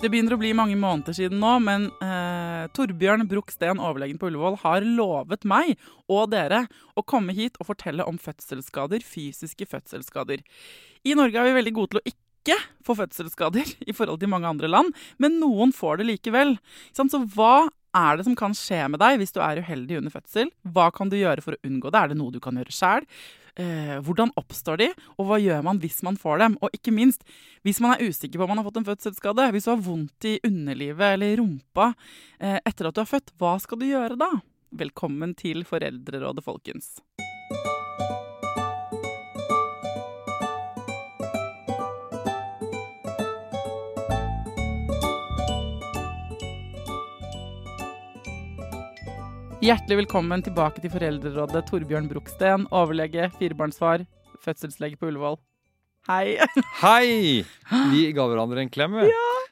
Det begynner å bli mange måneder siden nå, men eh, Torbjørn Bruksten, overlegen på Ullevål, har lovet meg og dere å komme hit og fortelle om fødselsskader, fysiske fødselsskader. I Norge er vi veldig gode til å ikke få fødselsskader i forhold til mange andre land, men noen får det likevel. Så hva er det som kan skje med deg hvis du er uheldig under fødsel? Hva kan du gjøre for å unngå det? Er det noe du kan gjøre sjæl? Eh, hvordan oppstår de, og hva gjør man hvis man får dem? Og ikke minst, hvis man er usikker på om man har fått en fødselsskade, hvis du har vondt i underlivet eller rumpa eh, etter at du har født, hva skal du gjøre da? Velkommen til Foreldrerådet, folkens. Hjertelig velkommen tilbake til Foreldrerådet, Torbjørn Broksten, overlege, firebarnsfar, fødselslege på Ullevål. Hei. Hei! Vi ga hverandre en klem, vi.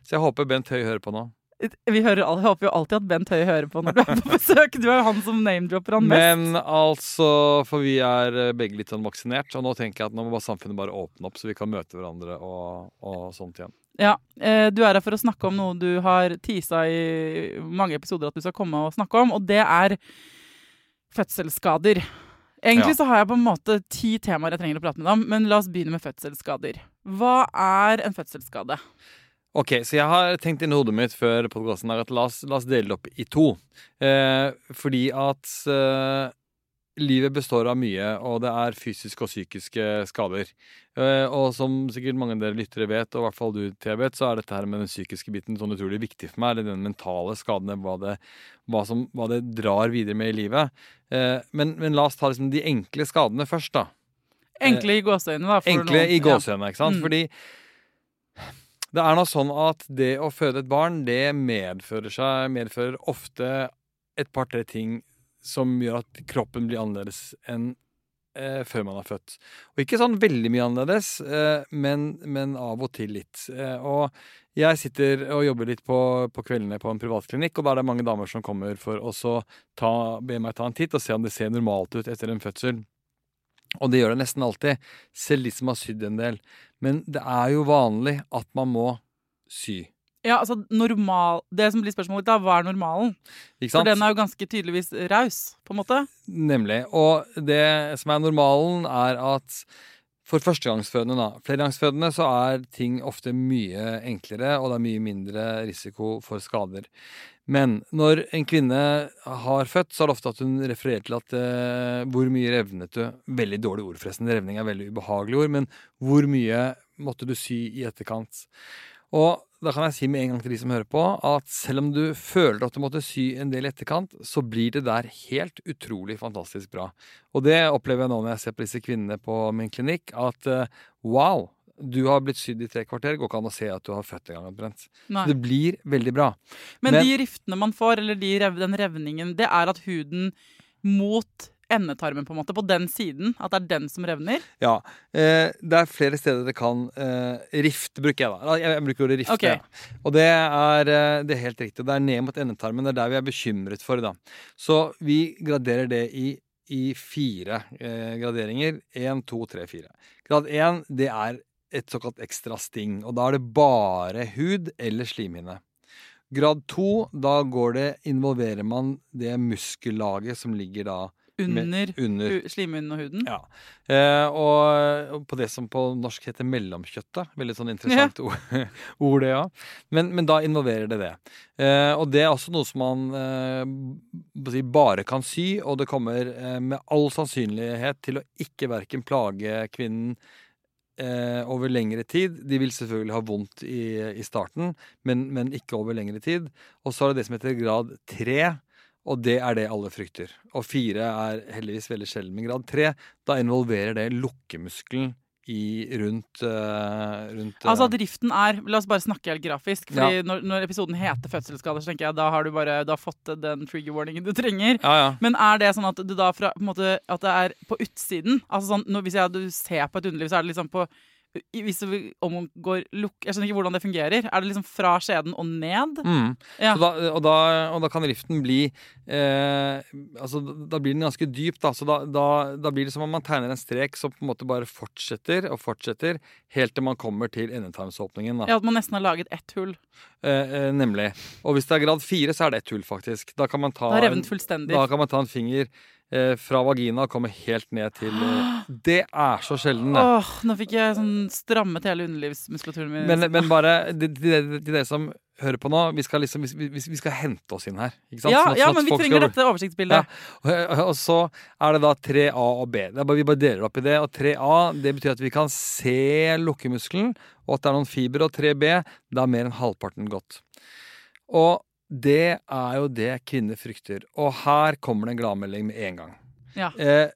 Så jeg håper Bent Høie hører på nå. Vi hører, jeg håper jo alltid at Bent Høie hører på når du er på besøk. Du er jo han som name-dropper han mest. Men altså, for vi er eh, begge litt sånn vaksinert, og nå tenker jeg at nå må bare samfunnet bare åpne opp, så vi kan møte hverandre og, og sånt igjen. Ja, eh, Du er her for å snakke om noe du har tisa i mange episoder at du skal komme og snakke om, og det er fødselsskader. Egentlig Ja. så har jeg på en måte ti temaer jeg trenger å prate med deg om, men la oss begynne med fødselsskader. Hva er en fødselsskade? Ok, så jeg har tenkt inn i hodet mitt før podkasten at la oss, la oss dele det opp i to. Eh, fordi at eh, livet består av mye, og det er fysiske og psykiske skader. Eh, og som sikkert mange av dere lyttere vet, og i hvert fall du, Tebet, så er dette her med den psykiske biten sånn utrolig viktig for meg. Eller den mentale skadene, hva det, hva som, hva det drar videre med i livet. Eh, men, men la oss ta liksom de enkle skadene først, da. Enkle i gåseøynene, da. Enkle noen. i gåseøynene, ikke sant? Mm. Fordi det er nå sånn at det å føde et barn, det medfører seg Medfører ofte et par-tre ting som gjør at kroppen blir annerledes enn eh, før man har født. Og ikke sånn veldig mye annerledes, eh, men, men av og til litt. Eh, og jeg sitter og jobber litt på, på kveldene på en privatklinikk, og da er det mange damer som kommer for å ta, be meg ta en titt og se om det ser normalt ut etter en fødsel. Og det gjør det nesten alltid, selv de som har sydd en del. Men det er jo vanlig at man må sy. Ja, altså normal Det som blir spørsmålet da, hva er normalen? Ikke For den er jo ganske tydeligvis raus, på en måte. Nemlig. Og det som er normalen, er at for førstegangsfødende, da. Flergangsfødende så er ting ofte mye enklere, og det er mye mindre risiko for skader. Men når en kvinne har født, så er det ofte at hun refererer til at eh, hvor mye revnet du Veldig dårlig ord, forresten. Revning er veldig ubehagelig ord, men hvor mye måtte du sy i etterkant? Og da kan jeg si med en gang til de som hører på, at selv om du føler at du måtte sy en del i etterkant, så blir det der helt utrolig fantastisk bra. Og det opplever jeg nå når jeg ser på disse kvinnene på min klinikk, at eh, wow, du har blitt sydd i tre kvarter. Går ikke an å se at du har født en gang omtrent. Det blir veldig bra. Men, Men- de riftene man får, eller de rev, den revningen, det er at huden mot endetarmen, på en måte, på den siden, at det er den som revner. Ja. Eh, det er flere steder det kan eh, Rift bruker jeg, da. Jeg, jeg bruker ordet rift. Okay. ja. Og det er, eh, det er helt riktig. Det er ned mot endetarmen. Det er der vi er bekymret for, da. Så vi graderer det i, i fire eh, graderinger. Én, to, tre, fire. Grad én, det er et såkalt ekstra sting. Og da er det bare hud eller slimhinne. Grad to, da går det, involverer man det muskellaget som ligger da Under, under slimhinnen og huden. ja. Eh, og, og på det som på norsk heter mellomkjøttet. Veldig sånn interessant ord, ord, det, ja. Men, men da involverer det det. Eh, og det er også noe som man eh, bare kan sy, og det kommer eh, med all sannsynlighet til å ikke verken plage kvinnen eh, over lengre tid. De vil selvfølgelig ha vondt i, i starten, men, men ikke over lengre tid. Og så er det det som heter grad tre. Og det er det alle frykter. Og fire er heldigvis veldig sjelden. Men grad tre, da involverer det lukkemuskelen i, rundt, uh, rundt uh, Altså at riften er La oss bare snakke helt grafisk. Fordi når, når episoden heter fødselsskader, så tenker jeg da har du bare da fått den trigger warningen du trenger. Ja, ja. Men er det sånn at du da fra, måte, at det er på utsiden? Altså sånn, når, Hvis jeg, du ser på et underliv, så er det liksom på hvis det omgår lukk Jeg skjønner ikke hvordan det fungerer. Er det liksom fra skjeden og ned? Mm. Ja. Så da, og, da, og da kan riften bli eh, Altså, da blir den ganske dyp, da. Så da, da, blir det som om man tegner en strek som på en måte bare fortsetter og fortsetter helt til man kommer til endetarmsåpningen. Ja, At man nesten har laget ett hull. Eh, eh, nemlig. Og hvis det er grad fire, så er det ett hull, faktisk. Da kan man ta, da en, da kan man ta en finger fra vagina og kommer helt ned til eh, Det er så sjelden, det. Åh, nå fikk jeg sånn strammet hele underlivsmuskulaturen min. Men, men bare til de, de dere som hører på nå, vi skal liksom vi, vi, vi skal hente oss inn her. Ja, Sånn at- ja, sånn men vi trenger skal- dette oversiktsbildet. Og, og så er det da 3A og B. Det er bare, vi bare deler opp i det. Og 3A det betyr at vi kan se lukkemuskelen, og at det er noen fiber. Og 3B da er mer enn halvparten gått. Og det er jo det kvinner frykter. Og her kommer det en gladmelding med en gang. Ja. Eh,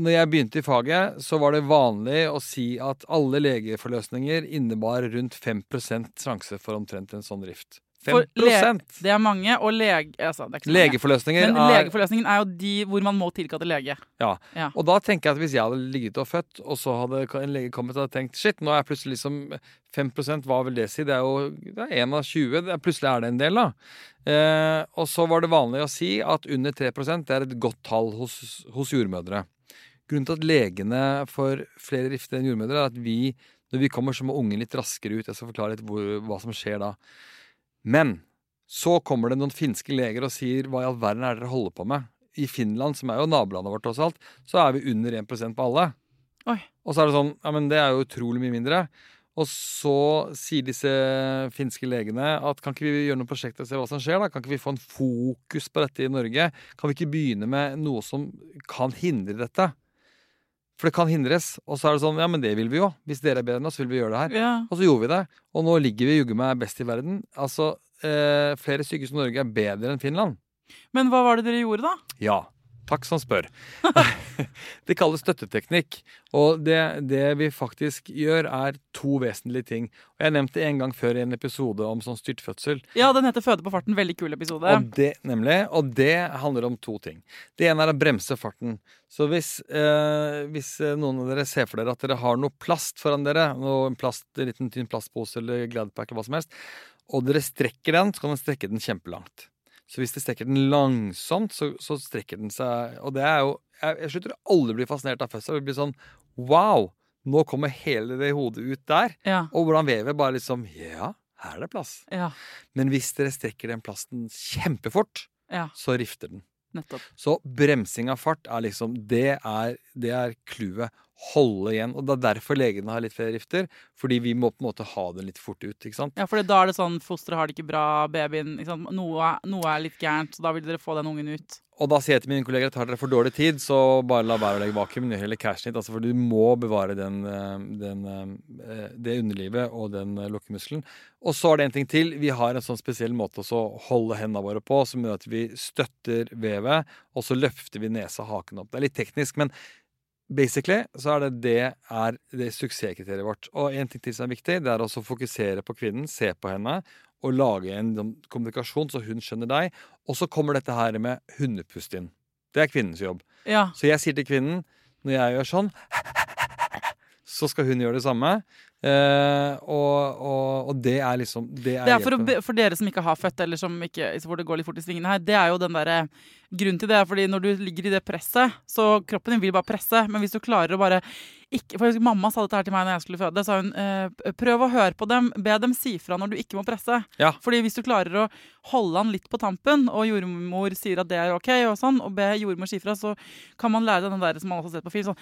når jeg begynte i faget, så var det vanlig å si at alle legeforløsninger innebar rundt 5% sjanse for omtrent en sånn rift. 5 For le- Det er mange, og lege... Altså, mange. Legeforløsninger Men er legeforløsningen er jo de hvor man må tilkalle lege. Ja. Ja. Og da tenker jeg at hvis jeg hadde ligget og født, og så hadde en lege kommet og hadde tenkt shit, nå er jeg plutselig liksom 5% hva vil det si? Det er jo det er 1 av 20. Det er, plutselig er det en del, da. Eh, og så var det vanlig å si at under 3 det er et godt tall hos, hos jordmødre. Grunnen til at legene får flere rifter enn jordmødre, er at vi, når vi kommer, så må ungen litt raskere ut. Jeg skal forklare litt hvor, hva som skjer da. Men så kommer det noen finske leger og sier hva i all verden er det dere holder på med? I Finland, som er jo nabolandet vårt, tross alt, så er vi under 1% på alle. Oi. Og så er det sånn Ja, men det er jo utrolig mye mindre. Og så sier disse finske legene at kan ikke vi gjøre noe prosjekt og se hva som skjer? da? Kan ikke vi få en fokus på dette i Norge? Kan vi ikke begynne med noe som kan hindre dette? For det kan hindres. Og så er det sånn Ja, men det vil vi jo. Hvis dere er bedre enn oss, vil vi gjøre det her. Ja. Og så gjorde vi det. Og nå ligger vi juggu meg best i verden. Altså, eh, flere sykehus i Norge er bedre enn Finland. Men hva var det dere gjorde, da? Ja. Takk som spør. det kalles støtteteknikk. Og det, det vi faktisk gjør, er to vesentlige ting. Og Jeg nevnte en gang før i en episode om sånn styrtfødsel. Ja, den heter Føde på farten. Veldig kul episode. Og det, nemlig, og det handler om to ting. Det ene er å bremse farten. Så hvis, eh, hvis eh, noen av dere ser for dere at dere har noe plast foran dere, noe, en, plast, en liten tynn plastpose eller Gladpack eller hva som helst, og dere strekker den, så kan dere strekke den kjempelangt. Så hvis de strekker den langsomt, så, så strekker den seg Og det er jo Jeg, jeg slutter aldri å bli fascinert av fødsel. Det blir sånn Wow! Nå kommer hele det hodet ut der. Ja. Og hvordan vevet bare liksom Ja, her er det plass. Ja. Men hvis dere strekker den plasten kjempefort, ja. så rifter den. Nettopp. Så bremsing av fart er liksom Det det er clouet. Holde igjen. Og det er derfor legene har litt flere rifter. Fordi vi må på en måte ha den litt fort ut. ikke sant? Ja, for da er det sånn fosteret har det ikke bra, babyen ikke sant? Noe, noe er litt gærent, så da vil dere få den ungen ut. Og da sier jeg til mine kolleger at har dere for dårlig tid, så bare la være å legge vakuum. Gjør heller cashen hit. Altså, for du må bevare den, eh, den, eh, det underlivet og den eh, lukkemuskelen. Og så er det en ting til. Vi har en sånn spesiell måte å holde hendene våre på, som gjør at vi støtter vevet, og så løfter vi nesa og haken opp. Det er litt teknisk, men basically så er det det er det suksesskriteriet vårt. Og en ting til som er viktig, det er også å fokusere på kvinnen, se på henne og lage en sånn kommunikasjon så hun skjønner deg. Og så kommer dette her med hundepust inn. Det er kvinnens jobb. Ja. Så jeg sier til kvinnen, når jeg gjør sånn, så skal hun gjøre det samme. Eh, og, og, og det er liksom Det er, Det er for, å, for dere som ikke har født, eller som ikke, hvor det går litt fort i svingene her, det er jo den derre Grunnen til det er fordi når du ligger i det presset, så kroppen din vil bare presse. Men hvis du klarer å bare ikke For husker Mamma sa dette her til meg når jeg skulle føde. sa hun, eh, Prøv å høre på dem. Be dem si fra når du ikke må presse. Ja. Fordi hvis du klarer å holde han litt på tampen, og jordmor sier at det er ok, og sånn, og be jordmor si fra, så kan man lære den der som man også har sett på film, sånn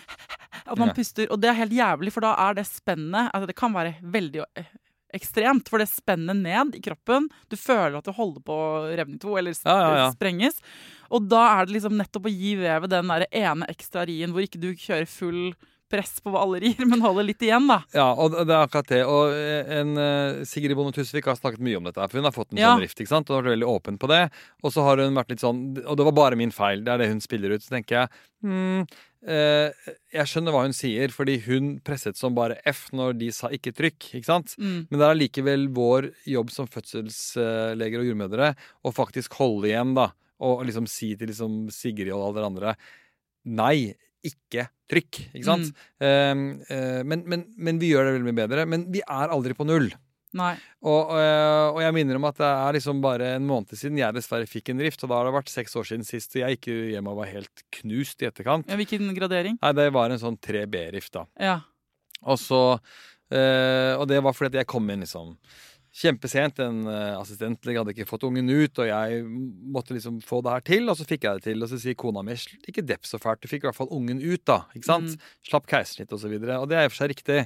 at man Ja. puster. Og det er helt jævlig, for da er det spennet altså Det kan være veldig eh, ekstremt, for det spenner ned i kroppen. Du føler at du holder på å revne i to, eller Ja, ja, ja. sprenges. Og da er det liksom nettopp å gi vevet den der ene ekstra rien hvor ikke du kjører full press på alle rier, men holder litt igjen, da. Ja, og det er akkurat det. Og eh, en, eh, Sigrid Bonde Tusvik har snakket mye om dette, for hun har fått en sånn rift. ikke sant? Og har vært veldig åpen på det. Og så har hun vært litt sånn Og det var bare min feil. Det er det hun spiller ut. Så tenker jeg eh, Jeg skjønner hva hun sier, fordi hun presset som bare F når de sa ikke trykk. ikke sant? Mm. Men det er allikevel vår jobb som fødselsleger og jordmødre å faktisk holde igjen, da. Og liksom si til liksom Sigrid og alle dere andre Nei, ikke trykk. Ikke sant? Eh, uh, men, men, men vi gjør det veldig mye bedre. Men vi er aldri på null. Nei. Og, eh, og jeg minner om at det er liksom bare en måned siden jeg dessverre fikk en rift. Og da har det vært seks år siden sist, og jeg gikk hjem og var helt knust i etterkant. Ja, hvilken gradering? Nei, det var en sånn 3B-rift, da. Ja. Og så øh, Og det var fordi at jeg kom inn liksom kjempesent. En uh, assistentlege hadde ikke fått ungen ut, og jeg måtte liksom få det her til. Og så fikk jeg det til. Og så sier kona mi ikke depp så fælt, du fikk i hvert fall ungen ut, da. Ikke sant? Mm. Slapp keisersnitt og så. Og det er i og for seg riktig.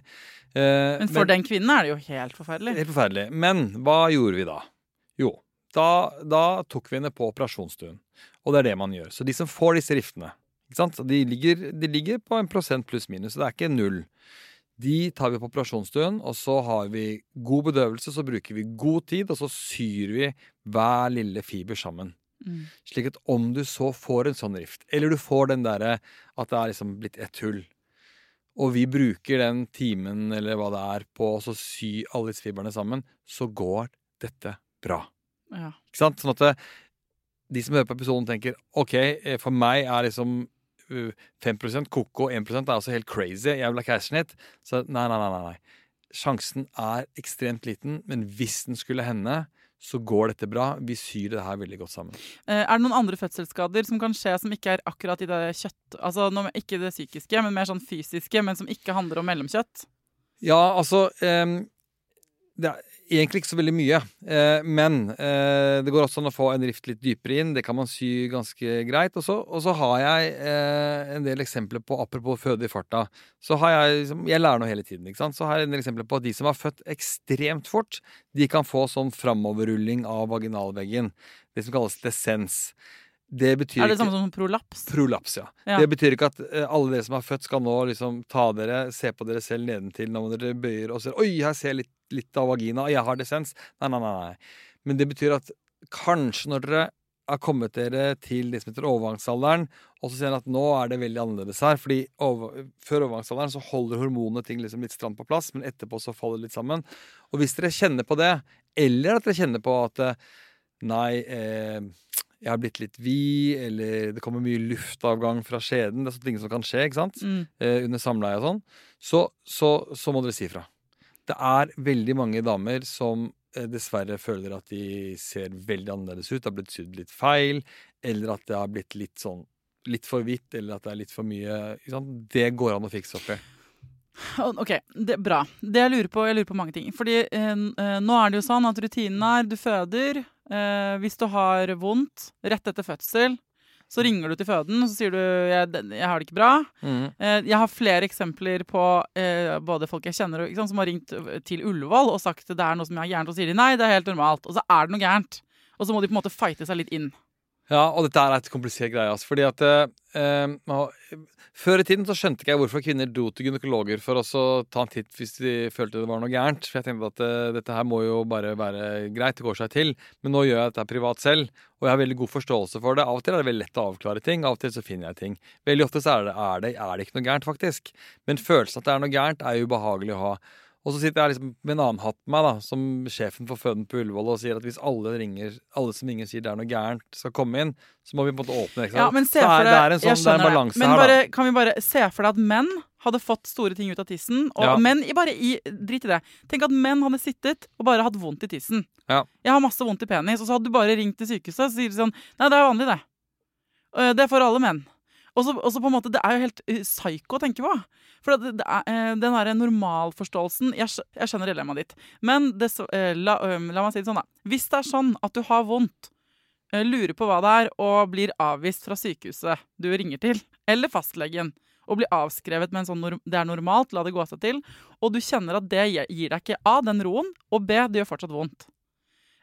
Eh, Men for den kvinnen er det jo helt forferdelig. Helt forferdelig. Men hva gjorde vi da? Jo, da, da tok vi henne på operasjonsstuen. Og det er det man gjør. Så de som får disse riftene? De, ligger, de ligger på en prosent pluss minus, så det er ikke null. De tar vi på operasjonsstuen, og så har vi god bedøvelse, så bruker vi god tid, og så syr vi hver lille fiber sammen. Mm. Slik at om du så får en sånn rift, eller du får den derre at det er liksom blitt ett hull, og vi bruker den timen eller hva det er på å så sy alle disse fibrene sammen, så går dette bra. Ja. Ikke sant? Sånn at det, de som hører på episoden, tenker OK, eh, for meg er liksom 5% koko, 1% er også helt crazy. Jeg vil ha keisersnitt. Så nei, nei, nei, nei, nei. Sjansen er ekstremt liten, men hvis den skulle hende, så går dette bra. Vi syr det her veldig godt sammen. Eh, Er det noen andre fødselsskader som kan skje som ikke er akkurat i det kjøtt... Altså ikke det psykiske, men mer sånn fysiske, men som ikke handler om mellomkjøtt? Ja, altså um, Det er egentlig ikke så veldig mye. Eh, men eh, det går også an å få en rift litt dypere inn. Det kan man sy ganske greit. Og så, har jeg eh, en del eksempler på Apropos føde i farta. Så har jeg liksom, Jeg lærer noe hele tiden. ikke sant? Så har jeg en del eksempler på at de som har født ekstremt fort, de kan få sånn framoverrulling av vaginalveggen. Det som kalles descens. Det betyr Er det samme som prolaps? Prolaps, ja. Ja. Det betyr ikke at eh, alle dere som er født, skal nå liksom ta dere, se på dere selv nedentil når dere bøyer og ser Oi, her ser jeg litt, litt av vagina. Jeg har dissens. Nei, nei, nei. Men det betyr at kanskje når dere har kommet dere til det som heter overgangsalderen, og så ser dere at nå er det veldig annerledes her. fordi over, Før overgangsalderen så holder hormonene ting liksom litt stramt på plass, men etterpå så faller det litt sammen. Og hvis dere kjenner på det, eller at dere kjenner på at eh, Nei, eh, jeg har blitt litt vid, eller det kommer mye luftavgang fra skjeden. Det er sånne ting som kan skje ikke sant? Mm. Eh, under samleie og sånn. Så, så, så må dere si fra. Det er veldig mange damer som eh, dessverre føler at de ser veldig annerledes ut, har blitt sydd litt feil, eller at det har blitt litt sånn litt for hvitt, eller at det er litt for mye ikke sant? Det går an å fikse opp i. Ok, det, bra. Det jeg lurer på, jeg lurer på mange ting. Fordi eh, eh, nå er det jo sånn at rutinen er du føder. Eh, hvis du har vondt rett etter fødsel, Så ringer du til føden og så sier du jeg, jeg har det ikke bra. Mm. Eh, jeg har flere eksempler på eh, både folk jeg kjenner sant, som har ringt til Ullevål og sagt det er noe som er gærent, og sier de nei, det er helt normalt. Og så er det noe gærent. Og så må de på en måte fighte seg litt inn. Ja, og dette er et komplisert greie. Altså, fordi at eh, eh, Før i tiden så skjønte ikke jeg hvorfor kvinner dro til gynekologer for å ta en titt hvis de følte det var noe gærent. For jeg tenkte at eh, dette her må jo bare være greit, det går seg til. Men nå gjør jeg dette privat selv, og jeg har veldig god forståelse for det. Av og til er det veldig lett å avklare ting, av og til så finner jeg ting. Veldig ofte så er det, er det, er det ikke noe gærent, faktisk. Men følelsen at det er noe gærent, er jo ubehagelig å ha. Og så sitter jeg liksom med en annen hatt på meg, da, som sjefen for føden på Ullevål, og sier at hvis alle, ringer, alle som ringer sier det er noe gærent, skal komme inn, så må vi på en måte åpne Ikke sant? Ja, men se for det er, deg, det er en sånn det er en balanse Men her, bare, da. kan vi bare se for deg at menn hadde fått store ting ut av tissen. Og Ja. menn, bare i, Drit i det. Tenk at menn hadde sittet og bare hatt vondt i tissen. Ja. Jeg har masse vondt i penis, og så hadde du bare ringt til sykehuset, så sier de sånn Nei, det er vanlig, det. Eh, Det er for alle menn. Og så, på en måte, Det er jo helt eh, psyko å tenke på. For det, det er, eh, den derre normalforståelsen Jeg, jeg skjønner dilemmaet ditt. Men det, eh, la, la meg si det sånn, da. Hvis det er sånn at du har vondt, lurer på hva det er, og blir avvist fra sykehuset du ringer til, eller fastlegen, og blir avskrevet med en sånn det er normalt, la det gå seg til, og du kjenner at det gir deg ikke A, den roen, og B, det gjør fortsatt vondt.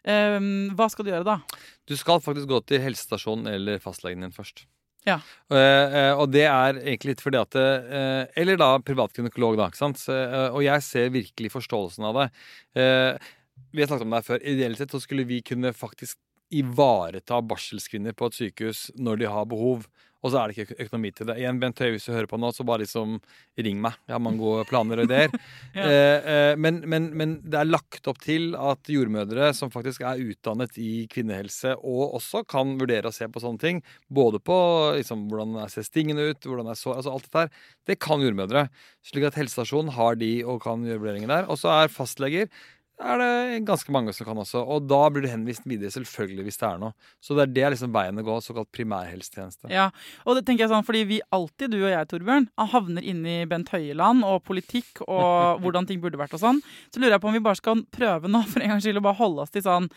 Um, hva skal du gjøre da? Du skal faktisk gå til helsestasjonen eller fastlegen din først. Ja. Uh, og det er egentlig litt fordi at uh, Eller da privat gynekolog, da. ikke sant? Eh, og jeg ser virkelig forståelsen av det. Vi har snakket om det her før. Ideelt sett så skulle vi kunne faktisk ivareta barselskvinner på et sykehus når de har behov. Og så er det ikke økonomi til det. Igjen, Bent Høie, hvis du hører på nå, så bare liksom ring meg. Jeg har mange gode planer og ideer. Ja. eh, eh, men, men, men det er lagt opp til at jordmødre som faktisk er utdannet i kvinnehelse, og også kan vurdere å se på sånne ting, både på liksom, hvordan ser stingene ut, hvordan er så, altså alt dette her, det kan jordmødre. Slik at helsestasjonen har de og kan gjøre vurderinger der. Og så er fastleger er det ganske mange som kan også. Og da blir du henvist videre, selvfølgelig, hvis det er noe. Så det er det liksom veien å gå, såkalt primærhelsetjeneste. Ja, og det tenker jeg sånn, fordi vi alltid, du og jeg, Torbjørn, havner inne i Bent Høieland og politikk og hvordan ting burde vært og sånn. Så lurer jeg på om vi bare skal prøve nå, for en gangs skyld, å bare holde oss til sånn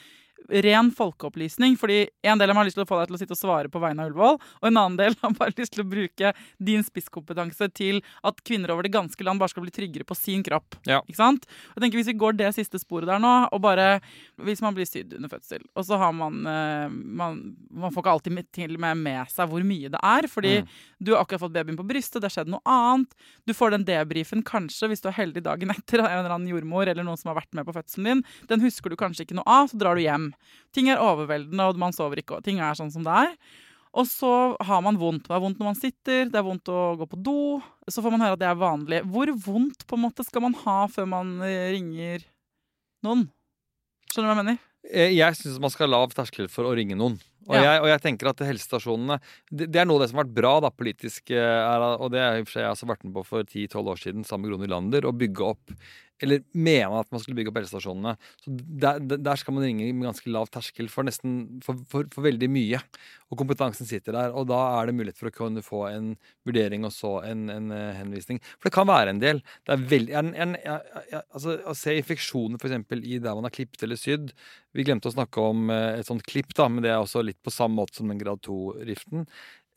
ren folkeopplysning. Fordi en del av meg har lyst til å få deg til å sitte og svare på vegne av Ullevål, og en annen del har bare lyst til å bruke din spisskompetanse til at kvinner over det ganske land bare skal bli tryggere på sin kropp. Ja. Ikke sant? Og jeg tenker Hvis vi går det siste sporet der nå, og bare Hvis man blir sydd under fødsel, og så har man eh, Man, man får ikke alltid med, til med med seg hvor mye det er, fordi Mm. du har akkurat fått babyen på brystet, det har skjedd noe annet. Du får den debrifen kanskje hvis du er heldig dagen etter av en eller annen jordmor eller noen som har vært med på fødselen din. Den husker du kanskje ikke noe av, så drar du hjem. Ting er overveldende, og man sover ikke, og ting er sånn som det er. Og så har man vondt. Det er vondt når man sitter, det er vondt å gå på do. Så får man høre at det er vanlig. Hvor vondt på en måte skal man ha før man eh, ringer noen? Skjønner du hva jeg mener? Eh, Jeg syns man skal ha lav terskel for å ringe noen. Og, Ja. jeg, og jeg tenker at helsestasjonene det, det er noe av det som har vært bra da, politisk, eh, er, og det er i og for seg jeg også vært med på for 10-12 år siden sammen med Gro Nylander, å bygge opp eller mene at man skulle bygge opp helsestasjonene. Så der, der- skal man ringe med ganske lav terskel for nesten for, for, for veldig mye. Og kompetansen sitter der, og da er det mulighet for å kunne få en vurdering og så en, en eh, henvisning. For det kan være en del. Det er veldig, en, en, altså, Å se infeksjoner f.eks. i der man har klippet eller sydd. Vi glemte å snakke om eh, et sånt klipp, da, men det er også litt på samme måte som den grad 2-riften.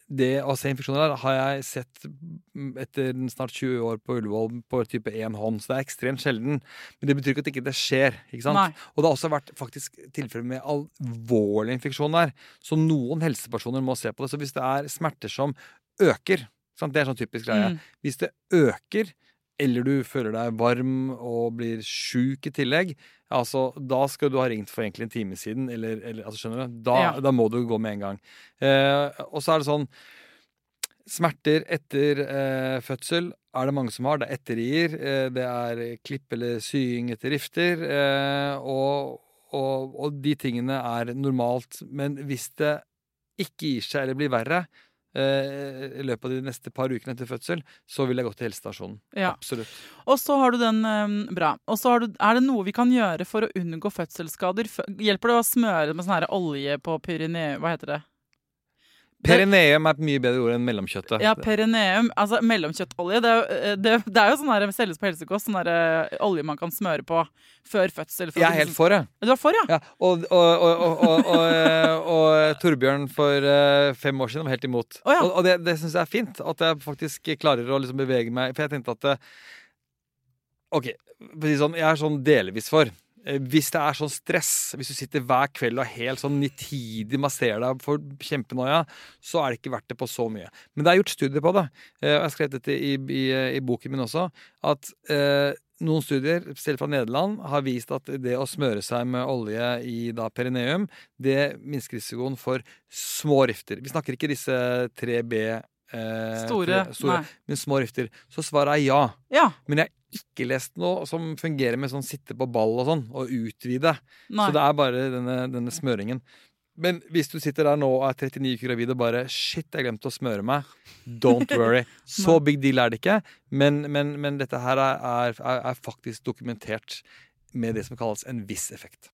Det å se infeksjoner der har jeg sett mm, etter snart 20 år på Ullevål på type én hånd, så det er ekstremt sjelden. Men det betyr ikke at ikke det skjer. ikke sant? Nei. Og det har også vært faktisk tilfeller med alvorlig infeksjon der, så noen helsepersoner må se på det. Så hvis det er smerter som øker, sant? det er sånn typisk greie, Mm. hvis det øker, eller du føler deg varm og blir sjuk i tillegg, altså, da skal du ha ringt for egentlig en time siden, eller, eller altså, skjønner du? Da, Ja. da må du gå med en gang. Eh, og så er det sånn Smerter etter eh, fødsel er det mange som har. Det er etterrier, eh, det er klipp eller sying etter rifter. Eh, og, og, og de tingene er normalt. Men hvis det ikke gir seg eller blir verre i løpet av de neste par ukene etter fødsel, så vil jeg gå til helsestasjonen. Ja. Absolutt. Og så har du den eh, Bra. Og så er det noe vi kan gjøre for å unngå fødselsskader? Hjelper det å smøre med sånn olje på Pyrenee... Hva heter det? Perineum er et mye bedre ord enn mellomkjøttet. Ja, perineum. Altså mellomkjøttolje. Det eh, det, det er jo sånn der selges på helsekost. Sånn der eh, olje man kan smøre på før fødsel. Jeg er helt liksom- for det. Du er for, ja? Ja, og, og, og, og, eh, Torbjørn for fem år siden var helt imot. Oh, ja. Og, det, det syns jeg er fint. At jeg faktisk klarer å liksom bevege meg. For jeg tenkte at OK, sånn, jeg er sånn delvis for. Eh, Hvis det er sånn stress, hvis du sitter hver kveld og helt sånn nitidig masserer deg for kjempenoia, så er det ikke verdt det på så mye. Men det er gjort studier på det. Eh, og Jeg har skrevet dette i, i, i boken min også. At eh, noen studier, selv fra Nederland, har vist at det å smøre seg med olje i da perineum, det minsker risikoen for små rifter. Vi snakker ikke disse 3B eh, Store. tre- store men små rifter. Så svaret er ja. Ja. Men jeg har ikke lest noe som fungerer med sånn sitte på ball og sånn, og utvide. Nei. Så det er bare denne, denne smøringen. Men hvis du sitter der nå og er 39 uker gravid og bare Shit, jeg glemte å smøre meg. Don't worry. Så big deal er det ikke. Men, men, men dette her er, er, er, faktisk dokumentert med det som kalles en viss effekt.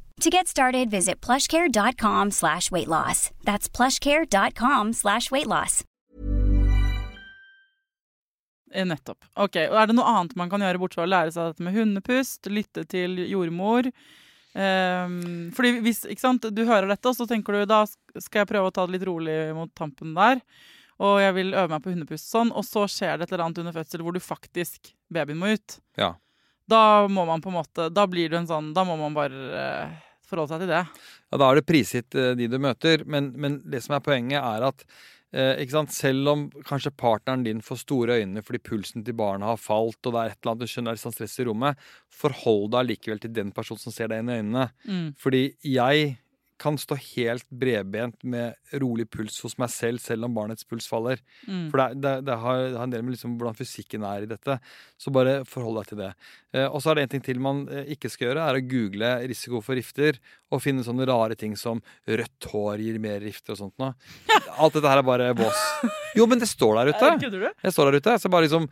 To get started, visit plushcare.com slash weight loss. That's plushcare.com slash weight loss. Eh, Nettopp. Ok, og Er det noe annet man kan gjøre bortsett fra å lære seg dette med hundepust, lytte til jordmor? Um, fordi hvis ikke sant, du hører dette, og så tenker du da skal jeg prøve å ta det litt rolig mot tampen der. Og jeg vil øve meg på hundepust sånn, og så skjer det et eller annet under fødsel hvor du faktisk babyen må ut. Ja. Da må man på en måte Da blir du en sånn Da må man bare eh, forholde seg til det. Ja, Da er det prisgitt eh, de du møter, men, men det som er poenget, er at eh, selv om kanskje partneren din får store øyne fordi pulsen til barnet har falt, og det er et eller annet du skjønner er litt sånn stress i rommet, forhold deg likevel til den personen som ser deg inn i øynene. Mm. Fordi jeg kan stå helt bredbent med rolig puls hos meg selv, selv om barnets puls faller. Mm. For det, det, det, har, det har en del med liksom hvordan fysikken er i dette. Så bare forhold deg til det. Eh, og så er det en ting til man eh, ikke skal gjøre, er å google risiko for rifter. Og finne sånne rare ting som rødt hår gir mer rifter og sånt noe. Alt dette her er bare vås. Jo, men det står der ute. Jeg står der ute, så bare liksom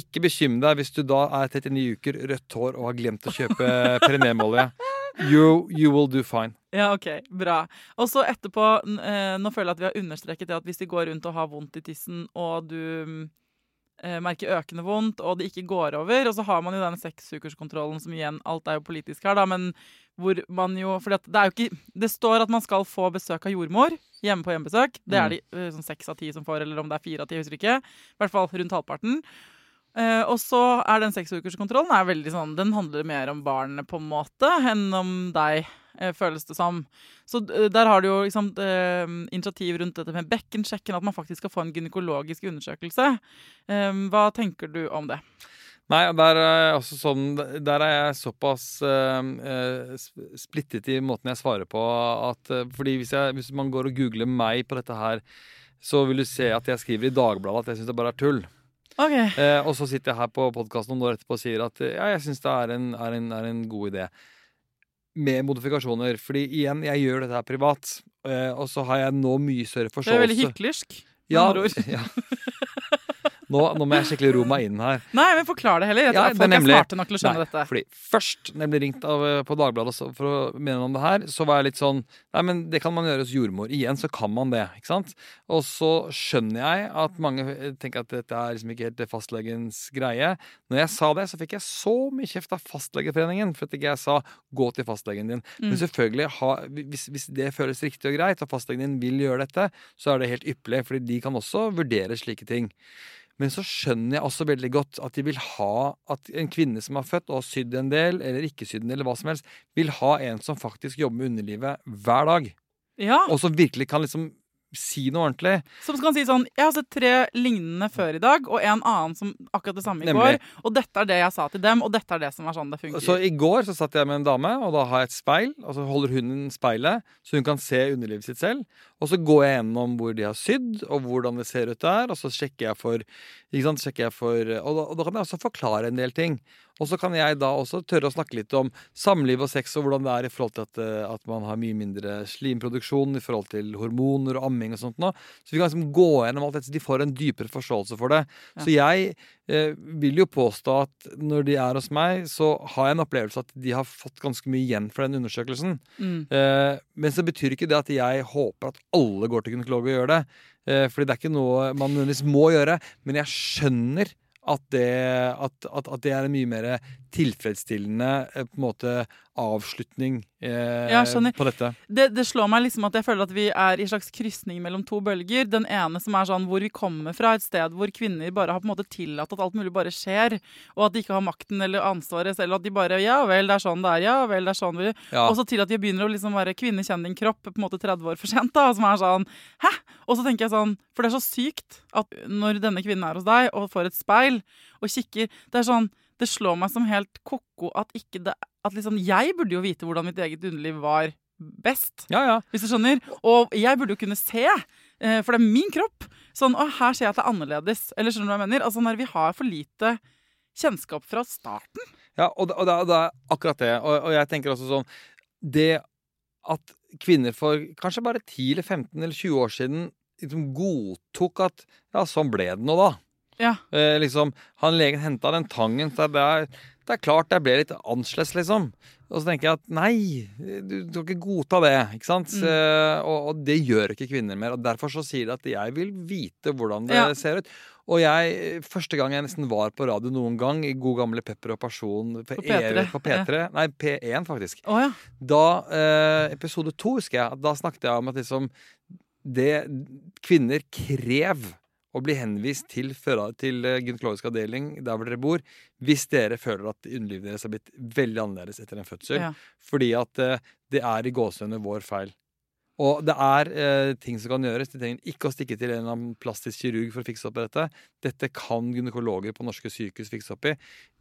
Ikke bekymre deg hvis du da er 39 uker, rødt hår og har glemt å kjøpe perineumolje. You, you will do fine. Ja, ok, bra. Og så etterpå, eh, nå føler jeg at vi har understreket det at hvis de går rundt og har vondt i tissen, og du mm, eh, merker økende vondt, og det ikke går over, og så har man jo den seksukerskontrollen som igjen, alt er jo politisk her da, men hvor man jo, for det er jo ikke, det står at man skal få besøk av jordmor, hjemme på hjemmebesøk, det er de eh, sånn seks av ti som får, eller om det er fire av ti, husker ikke, i hvert fall rundt halvparten. Eh, og så er den seksukerskontrollen er veldig sånn, den handler mer om barnet på en måte, enn om deg, uh, føles det som. Så uh, der har du jo liksom, initiativ rundt dette med bekkensjekken, at man faktisk skal få en gynekologisk undersøkelse. Hva tenker du om det? Nei, der er sånn Der er jeg såpass uh, splittet i måten jeg svarer på at uh, Fordi hvis, jeg, hvis man går og googler meg på dette her, så vil du se at jeg skriver i Dagbladet at jeg syns det bare er tull. Ok. Eh, og så sitter jeg her på podkasten noen år etterpå og sier at eh, ja, jeg syns det er en, er, en, er en god idé. Med modifikasjoner. Fordi igjen, jeg gjør dette her privat. Eh, og så har jeg nå mye større forståelse. Det er veldig hyklersk. ja, ja. Nå, nå må jeg skikkelig ro meg inn her. Nei, men forklar det heller. Jeg tror Ja, folk er, nemlig- smarte nok til å skjønne Nei, dette. Fordi Først, når jeg ble ringt av, eh, på Dagbladet for å mene om det her, så var jeg litt sånn Nei, men det kan man gjøre hos jordmor. Igjen så kan man det. ikke sant? Og så skjønner jeg at mange eh, tenker at dette er liksom ikke helt fastlegens greie. Når jeg sa det, så fikk jeg så mye kjeft av Fastlegeforeningen for at ikke jeg sa 'gå til fastlegen din'. Men selvfølgelig, ha, hvis, hvis det føles riktig og greit, og fastlegen din vil gjøre dette, så er det helt ypperlig, fordi de kan også vurdere slike ting. Men så skjønner jeg også veldig godt at de vil ha at en kvinne som har født og sydd en del, eller ikke sydd en del, eller hva som helst, vil ha en som faktisk jobber med underlivet hver dag. Ja, Og som virkelig kan liksom si noe ordentlig. Som kan si sånn Jeg har sett tre lignende før i dag, og en annen som akkurat det samme i Nemlig. går. Og dette er det jeg sa til dem, og dette er det som er sånn det funker. Så i går så satt jeg med en dame, og da har jeg et speil, og så holder hun speilet, så hun kan se underlivet sitt selv. Og så går jeg gjennom hvor de har sydd, og hvordan det ser ut der, og så sjekker jeg for ikke sant, sjekker jeg for, og, da, og da kan jeg også forklare en del ting. Og så kan jeg da også tørre å snakke litt om samliv og sex, og hvordan det er i forhold til at, eh, at man har mye mindre slimproduksjon i forhold til hormoner og amming og sånt noe. Så vi kan liksom gå gjennom alt dette, så de får en dypere forståelse for det. Så jeg eh, vil jo påstå at når de er hos meg, så har jeg en opplevelse at de har fått ganske mye igjen for den undersøkelsen. Mm. Eh, men så betyr ikke det at jeg håper at alle går til gynekolog og gjør det. Eh, fordi det er ikke noe man nødvendigvis må gjøre. Men jeg skjønner at det, at, at, at det er en mye mer tilfredsstillende eh, på en måte avslutning eh, Ja, på dette. det, det slår meg liksom at jeg føler at vi er i en slags krysning mellom to bølger. Den ene som er sånn hvor vi kommer fra, et sted hvor kvinner bare har på en måte tillatt at alt mulig bare skjer, og at de ikke har makten eller ansvaret selv, at de bare Ja vel, det er sånn det er. Ja vel, det er sånn vi Ja. Og så til at de begynner å liksom være 'kvinne, kjenn din kropp' på en måte 30 år for sent. da, Som er sånn Hæ? Og så tenker jeg sånn For det er så sykt at når denne kvinnen er hos deg og får et speil og kikker Det er sånn Det slår meg som helt ko-ko at ikke det At liksom Jeg burde jo vite hvordan mitt eget underliv var best. Ja, ja. Hvis du skjønner. Og jeg burde jo kunne se, eh, for det er min kropp. Sånn, å, her ser jeg at det er annerledes. Eller skjønner du hva jeg mener? Altså, når vi har for lite kjennskap fra starten. Ja, og, det- og, det, og det er akkurat det. Og, og jeg tenker også sånn Det at kvinner for kanskje bare 10 eller 15 eller 20 år siden liksom godtok at Ja, sånn ble det nå, da. Ja. Eh, liksom, Han legen henta den tangen. Så det er, det er klart jeg ble litt annerledes, liksom. Og så tenker jeg at nei, du, du skal ikke godta det. ikke sant? Mm. Uh, og, og det gjør ikke kvinner mer. og Derfor så sier de at jeg vil vite hvordan det Ja. ser ut. Og jeg, første gang jeg nesten var på radio noen gang, i god gamle Pepper og Person På P3, på P3 Nei, P1, faktisk. oh, ja. Da, uh, episode to, husker jeg, da snakket jeg om at liksom det Kvinner krev å bli henvist til, til eh, gynekologisk avdeling der hvor dere bor, hvis dere føler at underlivet deres har blitt veldig annerledes etter en fødsel. Ja. Fordi at eh, det er i gåsehudene vår feil. Og det er eh, ting som kan gjøres. De trenger ikke å stikke til en eller annen plastisk kirurg for å fikse opp i dette. Dette kan gynekologer på norske sykehus fikse opp i.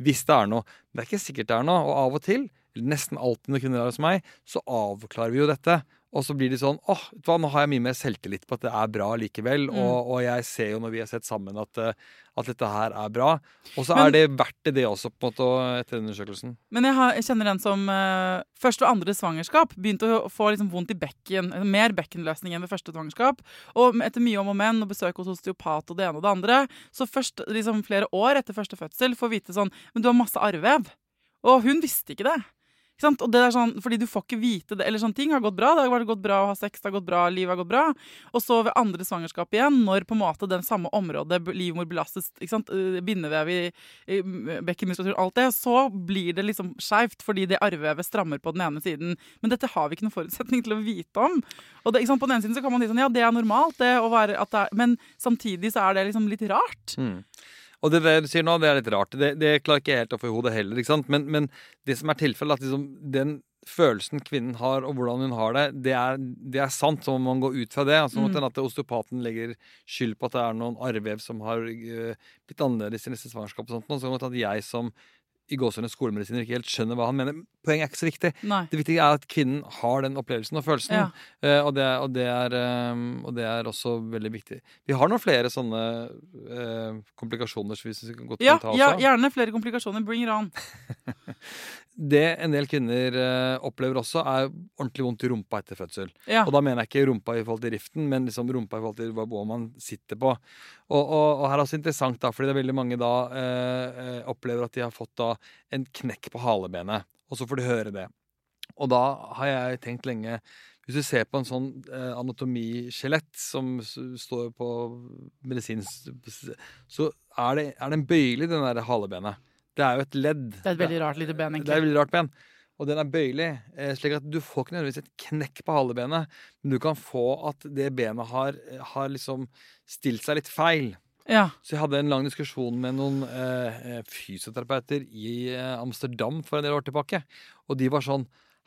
Hvis det er noe. Det er ikke sikkert det er noe. Og av og til, eller nesten alltid når kvinner er hos meg, så avklarer vi jo dette. Og så blir de sånn åh, oh, nå har jeg mye mer selvtillit på at det er bra likevel. Mm. Og, og jeg ser jo når vi har sett sammen at, eh, at dette her er bra. Og så er det verdt det, det også, på en måte, etter undersøkelsen. Men jeg, har, jeg kjenner en som uh, første og andre svangerskap begynte å få liksom vondt i bekken. Mer bekkenløsning enn ved første svangerskap. Og etter mye om og men og besøk hos osteopat og det ene og det andre, så først liksom flere år etter første fødsel får vite sånn Men du har masse arrvev. Og hun visste ikke det. Ikke sant? Og det er sånn, fordi du får ikke vite det. Eller sånn ting har gått bra. Det har gått bra å ha sex, det har gått bra, livet har gått bra. Og så ved andre svangerskap igjen, når på en måte den samme området, livmor belastes, ikke sant? eh, bindevev i, bekkenmuskulatur, alt det, så blir det liksom skeivt fordi det arrvevet strammer på den ene siden. Men dette har vi ikke noen forutsetning til å vite om. Og det? På den ene siden så kan man si sånn, ja, det er normalt, det å være at det er Men samtidig så er det liksom litt rart. Mm. Og det, du sier nå, det er litt rart. Det, det klarer ikke jeg helt å få i hodet heller. ikke sant? Men, men det som er tilfellet, at liksom den følelsen kvinnen har, og hvordan hun har det, det er, det er sant. Så må man gå ut fra det. Altså, Mm. At osteopaten legger skyld på at det er noen arrvev som har uh, blitt annerledes i neste svangerskap. og sånt, nå, så at jeg som i gåsehudene skolemedisiner ikke helt skjønner hva han mener. Poenget er ikke så viktig. Nei. Det viktige er at kvinnen har den opplevelsen og følelsen. Ja. Uh, og, det, og, det er, um, og det er også veldig viktig. Vi har noen flere sånne uh, komplikasjoner. Så hvis vi kan godt Ja, ta ja, gjerne flere komplikasjoner. Bring it on. Det en del kvinner uh, opplever også, er ordentlig vondt i rumpa etter fødsel. Ja. Og da mener jeg ikke rumpa i forhold til riften, men liksom rumpa i forhold til hva man sitter på. Og, og, og her er også interessant, da, fordi det er veldig mange da opplever at de har fått da en knekk på halebenet. Og så får de høre det. Og da har jeg tenkt lenge Hvis du ser på en sånn eh, anatomiskjelett som står på medisinsk Så er det, er det en bøyle i den der halebenet. Det er jo et ledd. Det er et veldig rart lite ben, egentlig. Det er et veldig rart ben. Og den er bøyelig, eh, slik at du får ikke nødvendigvis et knekk på halebenet, men du kan få at det benet har, har liksom stilt seg litt feil. Ja. Så jeg hadde en lang diskusjon med noen eh, eh, fysioterapeuter i eh, Amsterdam for en del år tilbake. Og de var sånn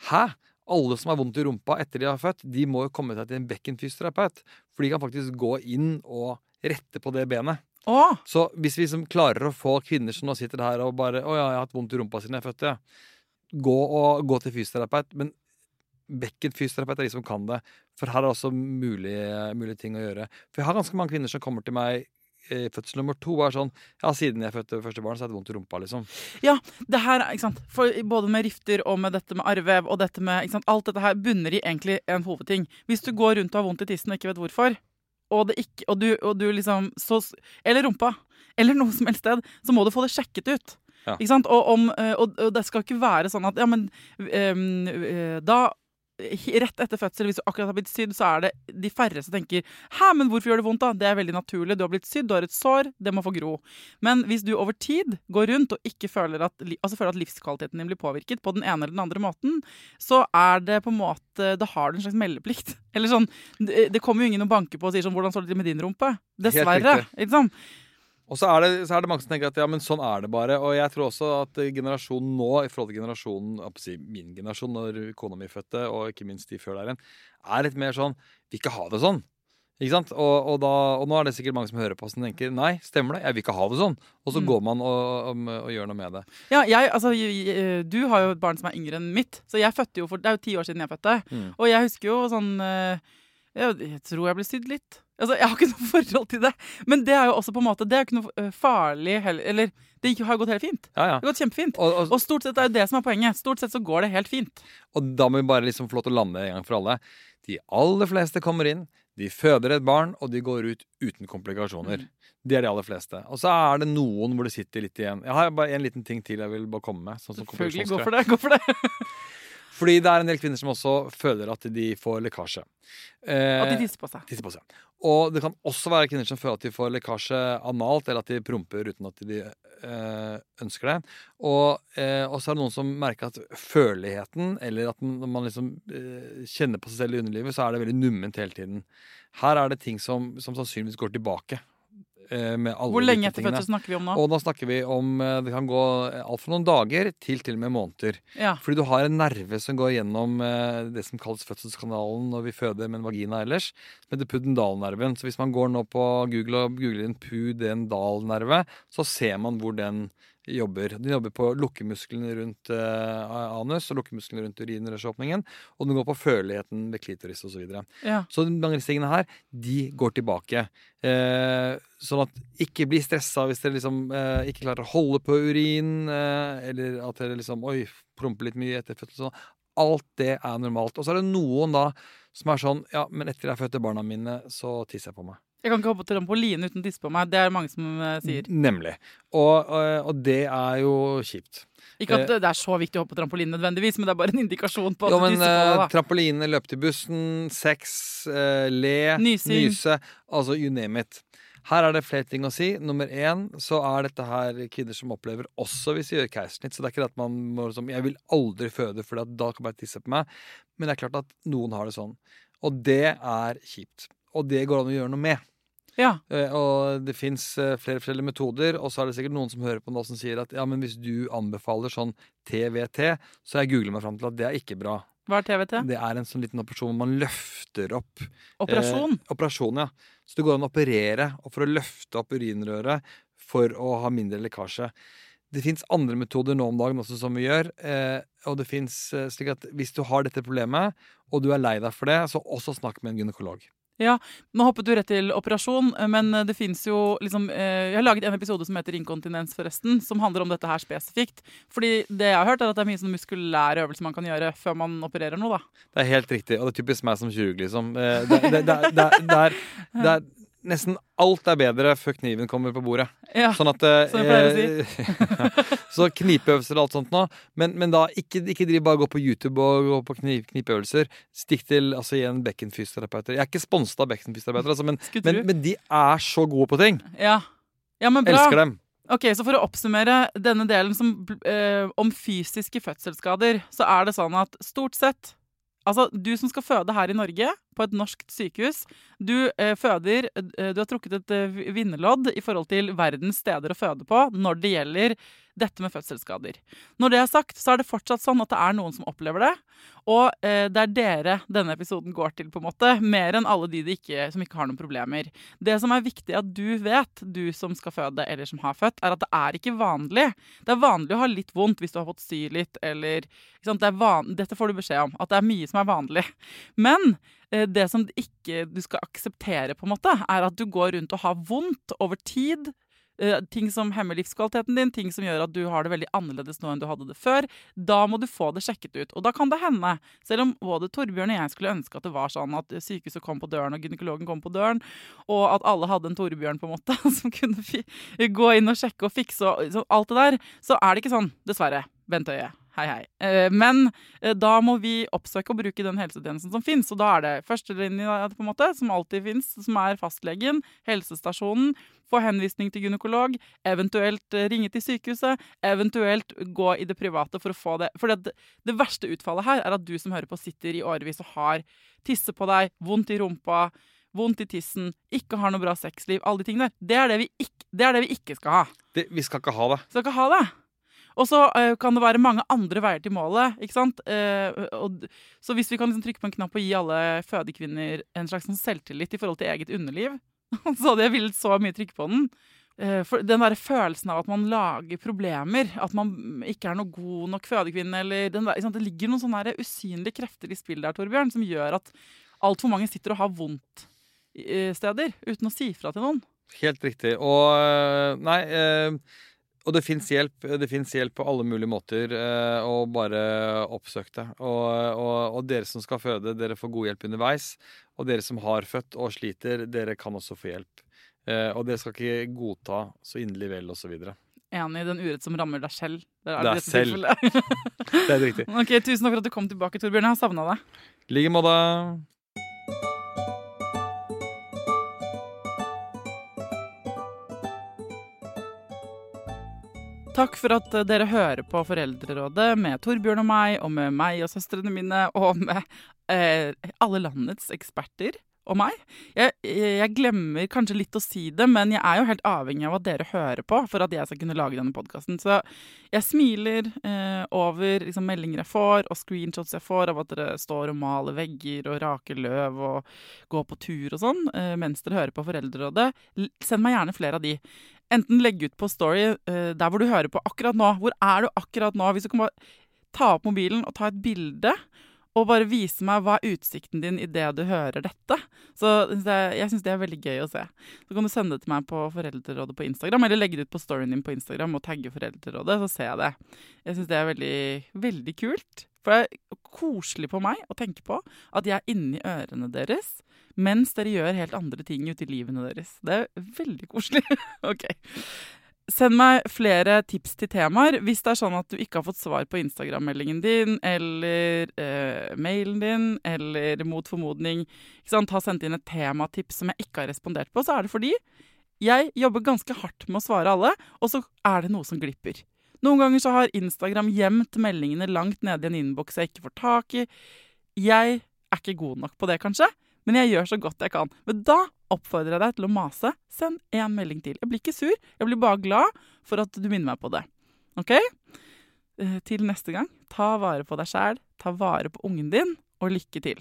Hæ? Alle som har vondt i rumpa etter de har født, de må jo komme seg til en bekkenfysioterapeut. For de kan faktisk gå inn og rette på det benet. Åh. Så hvis vi liksom klarer å få kvinner som nå sitter her og bare 'Å ja, jeg har hatt vondt i rumpa siden jeg fødte'. Gå, og, gå til fysioterapeut. Men bekkenfysioterapeut er de som kan det. For her er det også mulige, mulige ting å gjøre. For jeg har ganske mange kvinner som kommer til meg fødsel nummer to var sånn Ja, siden jeg fødte første barn, så er det vondt i rumpa, liksom. Ja, det her, ikke sant? For både med rifter og med dette med arrvev og dette med ikke sant? Alt dette her bunner i egentlig en hovedting. Hvis du går rundt og har vondt i tissen og ikke vet hvorfor, og, det ikke, og, du, og du liksom så, Eller rumpa. Eller noe som helst sted. Så må du få det sjekket ut. Ja. Ikke sant? Og, om, eh, og, og det skal ikke være sånn at Ja, men eh, da Rett etter fødsel, hvis du akkurat har blitt sydd, så er det de færreste tenker Hæ, men hvorfor gjør det vondt, da? Det er veldig naturlig. Du har blitt sydd, du har et sår, det må få gro. Men hvis du over tid går rundt og ikke føler at, altså føler at livskvaliteten din blir påvirket på den ene eller den andre måten, så er det på en måte Da har du en slags meldeplikt. Eller sånn Det, kommer jo ingen og banker på og sier sånn Hvordan står det til med din rumpe? Dessverre. Ikke sant? Og så er, det, så er det mange som tenker at ja, men sånn er det bare. Og jeg tror også at generasjonen nå, i forhold til generasjonen, si min generasjon, når kona mi fødte, og ikke minst de før der igjen, er litt mer sånn Vil ikke ha det sånn. Ikke sant? Og, og, da, og nå er det sikkert mange som hører på som tenker nei, stemmer det, jeg vil ikke ha det sånn. Og så Mm. går man og, og, og gjør noe med det. Ja, jeg, altså, du har jo et barn som er yngre enn mitt, så jeg fødte jo for Det er jo ti år siden jeg fødte. Mm. Og jeg husker jo sånn eh, jeg, jeg tror jeg ble sydd litt. Altså, Jeg har ikke noe forhold til det. Men det er jo også på en måte Det er jo ikke noe eh, farlig heller. Eller det har gått helt fint. Ja, ja. Det har gått kjempefint. Og, og, Og stort sett er det det som er poenget. Stort sett så går det helt fint. Og da må vi bare liksom få lov til å lande en gang for alle. De aller fleste kommer inn, de føder et barn, og de går ut uten komplikasjoner. Det er de aller fleste. Og så er det noen hvor det sitter litt igjen. Jeg har bare en liten ting til jeg vil bare komme med. Sånn Selvfølgelig. Gå for det. Gå for det. Fordi det er en del kvinner som også føler at de får lekkasje. Eh, At de tisser på seg. tisser på seg. Og det kan også være kvinner som føler at de får lekkasje analt, eller at de promper uten at de eh, ønsker det. Og, eh, så er det noen som merker at føleligheten, eller at man man liksom eh, kjenner på seg selv i underlivet, så er det veldig numment hele tiden. Her er det ting som, som sannsynligvis går tilbake. Eh, med Hvor lenge etter fødsel snakker vi om nå? Og nå snakker vi om eh, Det kan gå alt fra noen dager til til og med måneder. Ja. Fordi du har en nerve som går gjennom eh, det som kalles fødselskanalen når vi føder med en vagina ellers, som heter pudendalnerven. Så hvis man går nå på Google og googler inn pudendalnerve, så ser man hvor den jobber. Den jobber på lukkemusklene rundt eh, anus og lukkemusklene rundt urinrørsåpningen, og den går på føleligheten ved klitoris osv. Så, videre. ja. så mange av disse tingene her, de går tilbake. Eh, sånn at ikke bli stressa hvis dere liksom eh, ikke klarer å holde på urin, eh, eller at dere liksom oi, promper litt mye etter fødsel. Sånn. Alt det er normalt. Og så er det noen da som er sånn Ja, men etter jeg fødte barna mine, så tisser jeg på meg. Jeg kan ikke hoppe på trampoline uten å tisse på meg. Det er det mange som eh, sier. Nemlig. Og, og, og det er jo kjipt. Ikke at det er så viktig å hoppe på trampoline nødvendigvis, men det er bare en indikasjon på at Jo, du men tisser på deg. eh, trampoline, løpe til bussen, sex, eh, le, Nysing. nyse Altså you name it. Her er det flere ting å si. Nummer én så er dette her kvinner som opplever også hvis de gjør keisersnitt. Så det er ikke det at man må liksom Jeg vil aldri føde, for da kan man tisse på meg. Men det er klart at noen har det sånn. Og det er kjipt. Og det går an å gjøre noe med. Ja. Eh, Og det fins flere forskjellige metoder, og så er det sikkert noen som hører på nå som sier at ja, men hvis du anbefaler sånn TVT, så jeg googler meg fram til at det er ikke bra. Hva er TVT? Det er en sånn liten operasjon hvor man løfter opp Operasjon? Eh, operasjon, ja. Så det går an å operere og for å løfte opp urinrøret for å ha mindre lekkasje. Det fins andre metoder nå om dagen også som vi gjør. Eh, og det finnes eh, slik at hvis du har dette problemet, og du er lei deg for det, så også snakk med en gynekolog. Ja, Nå hoppet du rett til operasjon, men det fins jo liksom eh, Jeg har laget en episode som heter Inkontinens, forresten, som handler om dette her spesifikt. Fordi det jeg har hørt, er at det er mye sånn muskulære øvelser man kan gjøre før man opererer noe, da. Det er helt riktig, og det er typisk meg som kirurg, liksom. Eh, Det, det, det, det, er Nesten alt er bedre før kniven kommer på bordet. Ja, Sånn at eh, Som jeg eh, Så knipeøvelser og alt sånt nå. Men, men da, ikke, ikke driv bare gå på YouTube og gå på knip, knipeøvelser. Stikk til altså igjen bekkenfysioterapeuter. Jeg er ikke sponset av bekkenfysioterapeuter, altså, men, men, men de er så gode på ting. Ja. ja, men bra. Elsker dem. Ok, så For å oppsummere denne delen som, eh, om fysiske fødselsskader, så er det sånn at stort sett Altså, du som skal føde her i Norge, på et norsk sykehus, du eh, føder eh, Du har trukket et eh, vinnerlodd i forhold til verdens steder å føde på når det gjelder dette med fødselsskader. Når det er sagt, så er det fortsatt sånn at det er noen som opplever det. Og eh, det er dere denne episoden går til, på en måte. Mer enn alle de, ikke, som ikke har noen problemer. Det som er viktig at du vet, du som skal føde eller som har født, er at det er ikke vanlig. Det er vanlig å ha litt vondt hvis du har fått sy litt, eller? Det Dette får du beskjed om. At det er mye som er vanlig. Men det som ikke du skal akseptere, på en måte, er at du går rundt og har vondt over tid. Eh, Ting som hemmer livskvaliteten din, ting som gjør at du har det veldig annerledes nå enn du hadde det før. Da må du få det sjekket ut. Og da kan det hende, selv om både Torbjørn og jeg skulle ønske at det var sånn at sykehuset kom på døren og gynekologen kom på døren, og at alle hadde en Torbjørn på en måte som kunne gå inn og sjekke og fikse og alt det der, så er det ikke sånn, dessverre. Bent Høie. Hei, hei. Eh, Men eh, da må vi oppsøke og bruke den helsetjenesten som fins. Og da er det førstelinja, på en måte, som alltid fins, som er fastlegen, helsestasjonen. Få henvisning til gynekolog, eventuelt eh, ringe til sykehuset, eventuelt gå i det private for å få det. For det, det verste utfallet her er at du som hører på, sitter i årevis og har tisse på deg, vondt i rumpa, vondt i tissen, ikke har noe bra sexliv, alle de tingene der. Det er det vi ikke, det er det vi ikke skal ha. Det, vi skal ikke ha det. Skal ikke ha det. Og så uh, kan det være mange andre veier til målet. ikke sant? Uh, og, så hvis vi kan liksom trykke på en knapp og gi alle fødekvinner en slags sånn selvtillit i forhold til eget underliv, så hadde jeg villet så mye trykke på den. Uh, for den der følelsen av at man lager problemer, at man ikke er noe god nok fødekvinne eller der? Det ligger noen sånne usynlige krefter i spill der, Torbjørn, som gjør at altfor mange sitter og har vondt steder uten å si fra til noen. Helt riktig. Og nei øh, Og det fins hjelp. Det fins hjelp på alle mulige måter. og bare oppsøk det. Og, og, og dere som skal føde, dere får god hjelp underveis. Og dere som har født og sliter, dere kan også få hjelp. Eh, og dere skal ikke godta så inderlig vel, osv. Det Enig i den urett som rammer deg selv. Det er, i dette selv. det er riktig. Ok, Tusen takk for at du kom tilbake, Torbjørn. Jeg har savna deg. I like måte. Takk for at eh, dere hører på Foreldrerådet med Torbjørn og meg, og med meg og søstrene mine, og med eh, alle landets eksperter og meg. Jeg, jeg glemmer kanskje litt å si det, men jeg er jo helt avhengig av at dere hører på for at jeg skal kunne lage denne podkasten. Så jeg smiler eh, over liksom, meldinger jeg får, og screenshots jeg får av at dere står og maler vegger og raker løv og går på tur og sånn eh, mens dere hører på Foreldrerådet. Send meg gjerne flere av de. Enten legge ut på Story uh, der hvor du hører på akkurat nå. Hvor er du akkurat nå? Hvis du kan bare ta opp mobilen og ta et bilde, og bare vise meg hva er utsikten din i det du hører dette. Så jeg syns det er veldig gøy å se. Så kan du sende det til meg på Foreldrerådet på Instagram, eller legge det ut på storyen din på Instagram og tagge Foreldrerådet, så ser jeg det. Jeg syns det er veldig, veldig kult. For er koselig på meg å tenke på at jeg er inni ørene deres mens dere gjør helt andre ting ute i livene deres. Det er veldig koselig. ok. Send meg flere tips til temaer hvis det er sånn at du ikke har fått svar på Instagram-meldingen din eller eh, mailen din, eller mot formodning har sendt inn et tematips som jeg ikke har respondert på, så er det fordi jeg jobber ganske hardt med å svare alle, og så er det noe som glipper. Noen ganger så har Instagram gjemt meldingene langt nede i en innboks jeg ikke får tak i. Jeg er ikke god nok på det, kanskje, men jeg gjør så godt jeg kan. Men da oppfordrer jeg deg til å mase. Send én melding til. Jeg blir ikke sur, jeg blir bare glad for at du minner meg på det. OK? Eh, Til neste gang, ta vare på deg sjæl, ta vare på ungen din, og lykke til.